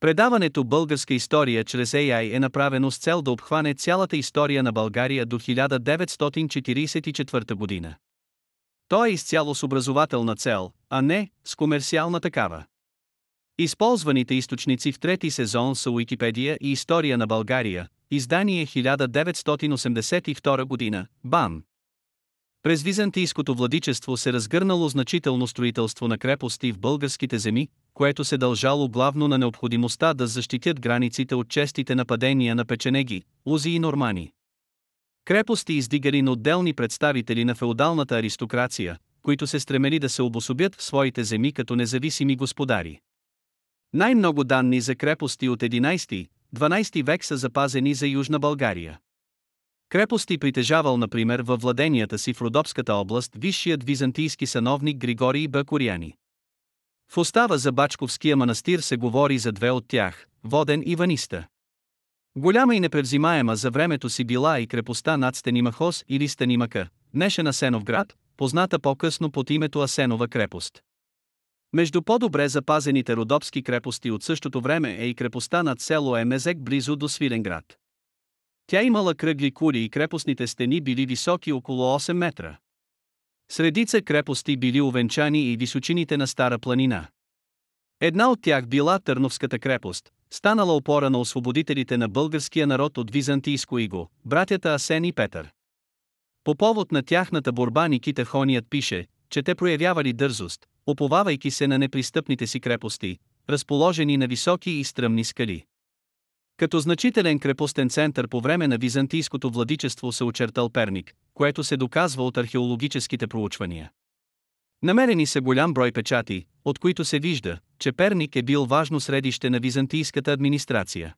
Предаването Българска история чрез AI е направено с цел да обхване цялата история на България до 1944 година. То е изцяло с образователна цел, а не с комерциална такава. Използваните източници в трети сезон са Уикипедия и История на България, издание 1982 година, БАН. През византийското владичество се разгърнало значително строителство на крепости в българските земи, което се дължало главно на необходимостта да защитят границите от честите нападения на печенеги, узи и нормани. Крепости издигали на отделни представители на феодалната аристокрация, които се стремели да се обособят в своите земи като независими господари. Най-много данни за крепости от 11-12 век са запазени за Южна България. Крепости притежавал например във владенията си в Родопската област висшият византийски сановник Григорий Бакуряни. В устава за Бачковския манастир се говори за две от тях – Воден и Ваниста. Голяма и непревзимаема за времето си била и крепостта над Стенимахос или Станимака, днешен Асенов град, позната по-късно под името Асенова крепост. Между по-добре запазените родопски крепости от същото време е и крепостта над село Емезек близо до Свиленград. Тя имала кръгли кули и крепостните стени били високи около 8 метра. Средица крепости били увенчани и височините на Стара планина. Една от тях била Търновската крепост, станала опора на освободителите на българския народ от византийско иго, братята Асен и Петър. По повод на тяхната борба Никита Хоният пише, че те проявявали дързост, оповавайки се на непристъпните си крепости, разположени на високи и стръмни скали. Като значителен крепостен център по време на византийското владичество се очертал Перник, което се доказва от археологическите проучвания. Намерени са голям брой печати, от които се вижда, че Перник е бил важно средище на византийската администрация.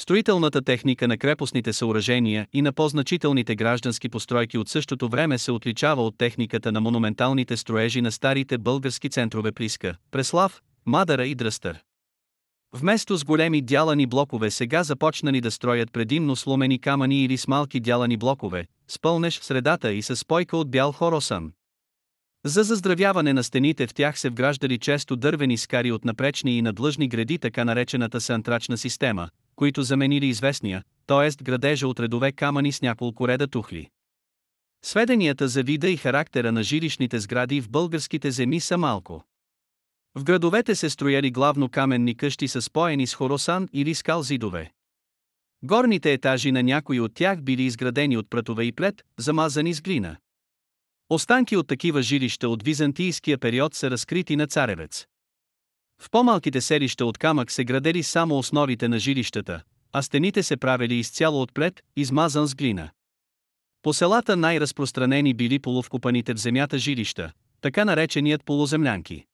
Строителната техника на крепостните съоръжения и на по-значителните граждански постройки от същото време се отличава от техниката на монументалните строежи на старите български центрове Приска, Преслав, Мадара и Дръстър. Вместо с големи дялани блокове сега започнали да строят предимно сломени камъни или с малки дялани блокове, с в средата и с спойка от бял хоросан. За заздравяване на стените в тях се вграждали често дървени скари от напречни и надлъжни гради така наречената сантрачна система, които заменили известния, т.е. градежа от редове камъни с няколко реда тухли. Сведенията за вида и характера на жилищните сгради в българските земи са малко. В градовете се строяли главно каменни къщи с споени с хоросан или скал зидове. Горните етажи на някои от тях били изградени от пратове и плет, замазани с глина. Останки от такива жилища от византийския период са разкрити на Царевец. В по-малките селища от камък се градели само основите на жилищата, а стените се правили изцяло от плет, измазан с глина. По селата най-разпространени били полувкопаните в земята жилища, така нареченият полуземлянки.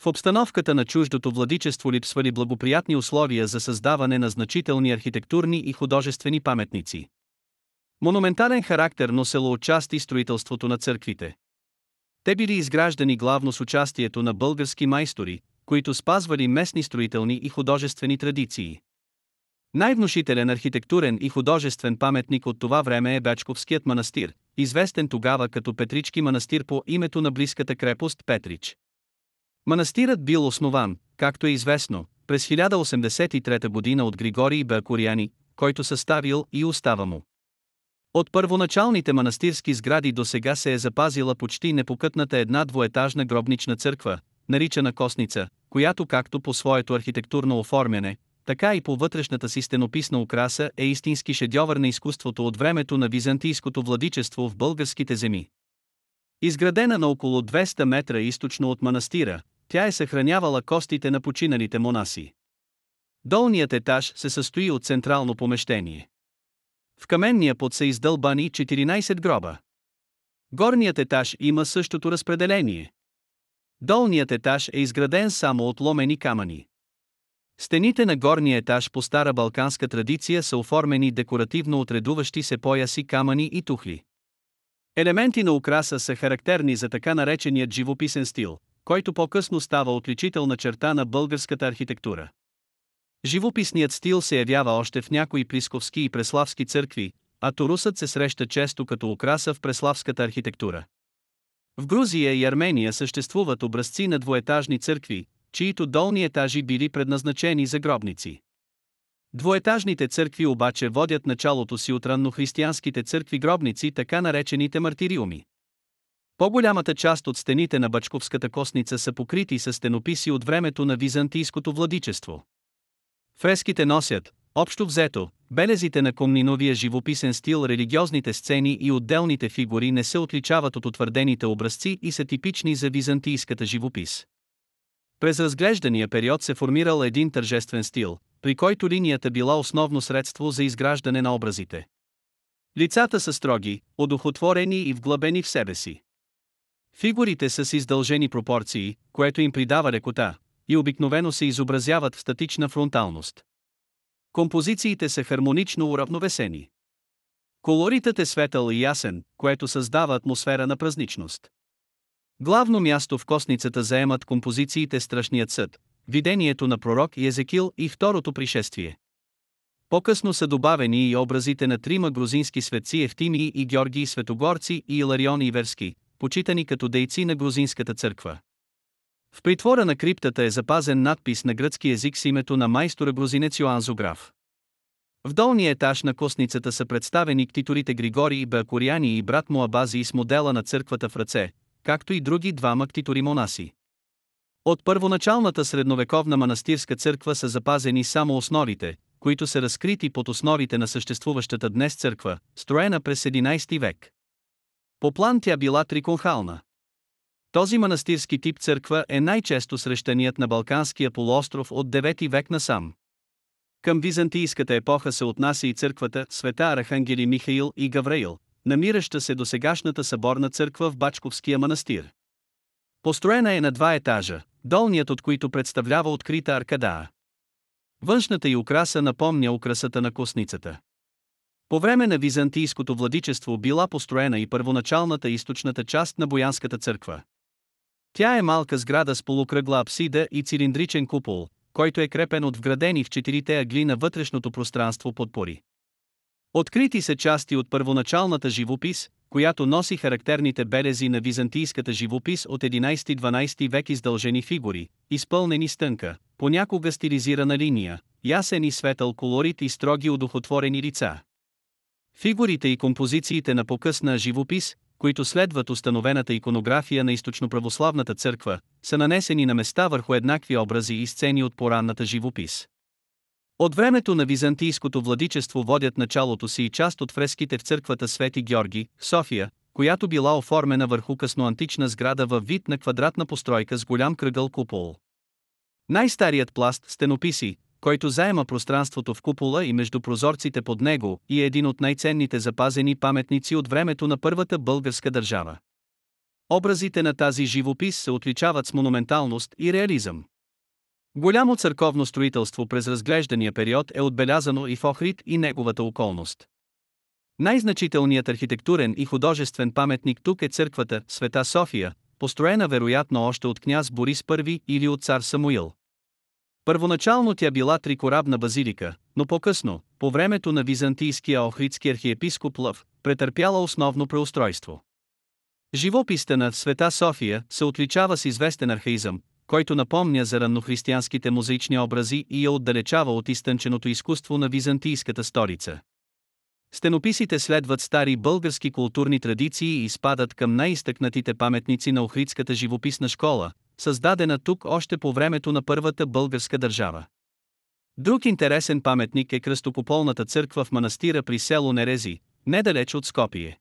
В обстановката на чуждото владичество липсвали благоприятни условия за създаване на значителни архитектурни и художествени паметници. Монументален характер носело отчасти строителството на църквите. Те били изграждани главно с участието на български майстори, които спазвали местни строителни и художествени традиции. Най-внушителен архитектурен и художествен паметник от това време е Бачковският манастир, известен тогава като Петрички манастир по името на близката крепост Петрич. Манастирът бил основан, както е известно, през 1083 година от Григорий Бакуряни, който съставил и устава му. От първоначалните манастирски сгради до сега се е запазила почти непокътната една двоетажна гробнична църква, наричана Косница, която както по своето архитектурно оформяне, така и по вътрешната си стенописна украса е истински шедьовър на изкуството от времето на византийското владичество в българските земи. Изградена на около 200 метра източно от манастира, тя е съхранявала костите на починалите монаси. Долният етаж се състои от централно помещение. В каменния под са издълбани 14 гроба. Горният етаж има същото разпределение. Долният етаж е изграден само от ломени камъни. Стените на горния етаж по стара балканска традиция са оформени декоративно от редуващи се пояси камъни и тухли. Елементи на украса са характерни за така нареченият живописен стил, който по-късно става отличителна черта на българската архитектура. Живописният стил се явява още в някои присковски и преславски църкви, а турусът се среща често като украса в преславската архитектура. В Грузия и Армения съществуват образци на двоетажни църкви, чието долни етажи били предназначени за гробници. Двоетажните църкви обаче водят началото си от раннохристиянските църкви гробници, така наречените мартириуми. По-голямата част от стените на Бачковската косница са покрити с стенописи от времето на византийското владичество. Фреските носят, общо взето, белезите на комниновия живописен стил, религиозните сцени и отделните фигури не се отличават от утвърдените образци и са типични за византийската живопис. През разглеждания период се формирал един тържествен стил, при който линията била основно средство за изграждане на образите. Лицата са строги, одухотворени и вглъбени в себе си. Фигурите са с издължени пропорции, което им придава лекота, и обикновено се изобразяват в статична фронталност. Композициите са хармонично уравновесени. Колоритът е светъл и ясен, което създава атмосфера на празничност. Главно място в косницата заемат композициите Страшният съд, Видението на пророк Езекил и Второто пришествие. По-късно са добавени и образите на трима грузински светци Евтимии и Георгии Светогорци и Иларион Иверски, почитани като дейци на грузинската църква. В притвора на криптата е запазен надпис на гръцки език с името на майстора грузинец Йоан Зограф. В долния етаж на косницата са представени ктиторите Григорий Бакоряни и брат му Абази с модела на църквата в ръце, както и други двама ктитори монаси. От първоначалната средновековна манастирска църква са запазени само основите, които са разкрити под основите на съществуващата днес църква, строена през 11 век. По план тя била триконхална. Този манастирски тип църква е най-често срещаният на Балканския полуостров от 9 век насам. Към византийската епоха се отнася и църквата Света Архангели Михаил и Гавраил, намираща се до сегашната съборна църква в Бачковския манастир. Построена е на два етажа, долният от които представлява открита аркада. Външната й украса напомня украсата на косницата. По време на византийското владичество била построена и първоначалната източната част на Боянската църква. Тя е малка сграда с полукръгла апсида и цилиндричен купол, който е крепен от вградени в четирите агли на вътрешното пространство подпори. Открити са части от първоначалната живопис, която носи характерните белези на византийската живопис от 11-12 век издължени фигури, изпълнени с тънка, понякога стилизирана линия, ясен и светъл колорит и строги удохотворени лица. Фигурите и композициите на покъсна живопис, които следват установената иконография на източноправославната църква, са нанесени на места върху еднакви образи и сцени от поранната живопис. От времето на византийското владичество водят началото си и част от фреските в църквата Свети Георги, София, която била оформена върху късноантична сграда във вид на квадратна постройка с голям кръгъл купол. Най-старият пласт стенописи, който заема пространството в купола и между прозорците под него, и е един от най-ценните запазени паметници от времето на първата българска държава. Образите на тази живопис се отличават с монументалност и реализъм. Голямо църковно строителство през разглеждания период е отбелязано и в Охрид и неговата околност. Най-значителният архитектурен и художествен паметник тук е църквата Света София, построена вероятно още от княз Борис I или от цар Самуил. Първоначално тя била трикорабна базилика, но по-късно, по времето на византийския охридски архиепископ Лъв, претърпяла основно преустройство. Живописта на Света София се отличава с известен архаизъм, който напомня за раннохристиянските мозаични образи и я отдалечава от изтънченото изкуство на византийската столица. Стенописите следват стари български културни традиции и спадат към най-изтъкнатите паметници на Охридската живописна школа, създадена тук още по времето на първата българска държава. Друг интересен паметник е кръстокополната църква в манастира при село Нерези, недалеч от Скопие.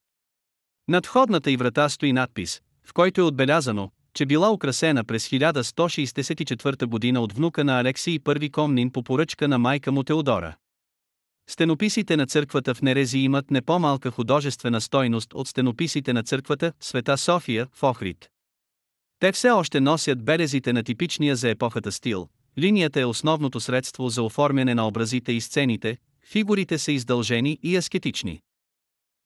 Над входната и врата стои надпис, в който е отбелязано, че била украсена през 1164 година от внука на Алексий I Комнин по поръчка на майка му Теодора. Стенописите на църквата в Нерези имат не по-малка художествена стойност от стенописите на църквата Света София в Охрид. Те все още носят белезите на типичния за епохата стил, линията е основното средство за оформяне на образите и сцените, фигурите са издължени и аскетични.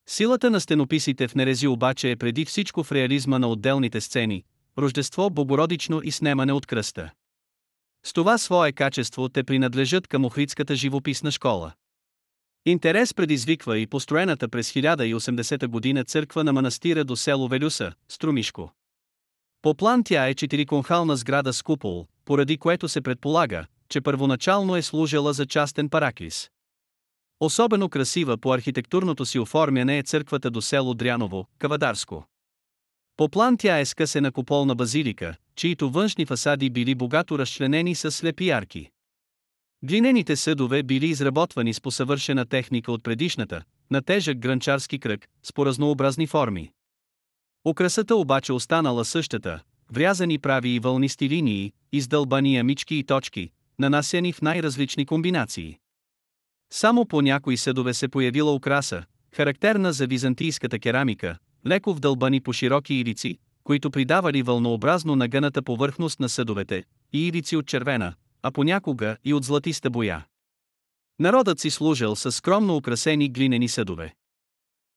Силата на стенописите в Нерези обаче е преди всичко в реализма на отделните сцени, Рождество Богородично и снемане от кръста. С това свое качество те принадлежат към Охридската живописна школа. Интерес предизвиква и построената през 1080 година църква на манастира до село Велюса, Струмишко. По план тя е четириконхална сграда с купол, поради което се предполага, че първоначално е служила за частен параклис. Особено красива по архитектурното си оформяне е църквата до село Дряново, Кавадарско. По план тя е скъсена куполна базилика, чието външни фасади били богато разчленени с слепи арки. Глинените съдове били изработвани с посъвършена техника от предишната, на тежък гранчарски кръг, с поразнообразни форми. Украсата обаче останала същата, врязани прави и вълнисти линии, издълбани амички и точки, нанасяни в най-различни комбинации. Само по някои съдове се появила украса, характерна за византийската керамика, леко вдълбани по широки ирици, които придавали вълнообразно нагъната повърхност на съдовете, и ирици от червена, а понякога и от златиста боя. Народът си служил с скромно украсени глинени съдове.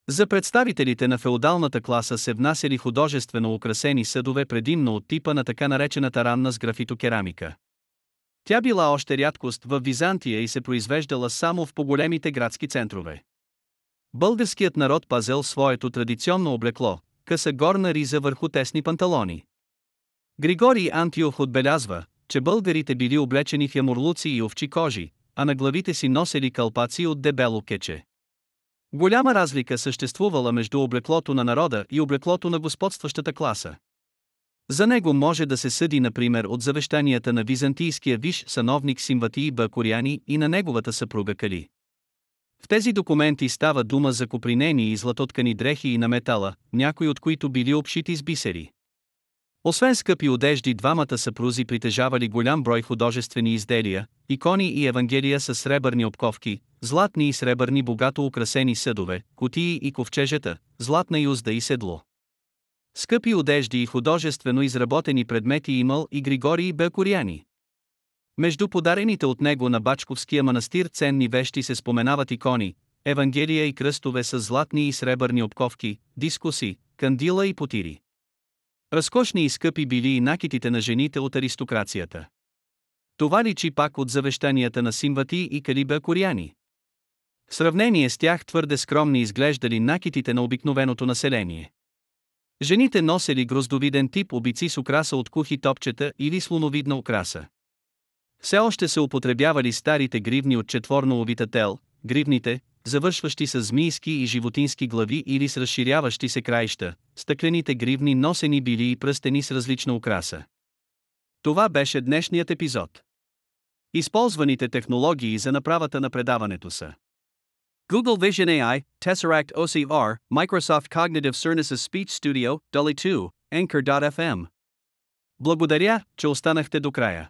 За представителите на феодалната класа се внасяли художествено украсени съдове предимно от типа на така наречената ранна с графитокерамика. Тя била още рядкост в Византия и се произвеждала само в по-големите градски центрове. Българският народ пазел своето традиционно облекло, къса горна риза върху тесни панталони. Григорий Антиох отбелязва, че българите били облечени в ямурлуци и овчи кожи, а на главите си носели калпаци от дебело кече. Голяма разлика съществувала между облеклото на народа и облеклото на господстващата класа. За него може да се съди например от завещанията на византийския виш сановник Симватии Бакуряни и на неговата съпруга Кали. В тези документи става дума за копринени и златоткани дрехи и на метала, някои от които били обшити с бисери. Освен скъпи одежди, двамата съпрузи притежавали голям брой художествени изделия, икони и евангелия с сребърни обковки, златни и сребърни богато украсени съдове, кутии и ковчежета, златна юзда и седло. Скъпи одежди и художествено изработени предмети имал и Григорий Бекоряни. Между подарените от него на Бачковския манастир ценни вещи се споменават икони, евангелия и кръстове с златни и сребърни обковки, дискуси, кандила и потири. Разкошни и скъпи били и накитите на жените от аристокрацията. Това личи пак от завещанията на Симвати и Калиба Коряни. В сравнение с тях твърде скромни изглеждали накитите на обикновеното население. Жените носели гроздовиден тип обици с украса от кухи топчета или слоновидна украса. Все още се употребявали старите гривни от четворно овита тел, гривните, завършващи с змийски и животински глави или с разширяващи се краища, стъклените гривни носени били и пръстени с различна украса. Това беше днешният епизод. Използваните технологии за направата на предаването са Google Vision AI, Tesseract OCR, Microsoft Cognitive Services Speech Studio, Dolly 2, Anchor.fm. Благодаря, че останахте до края.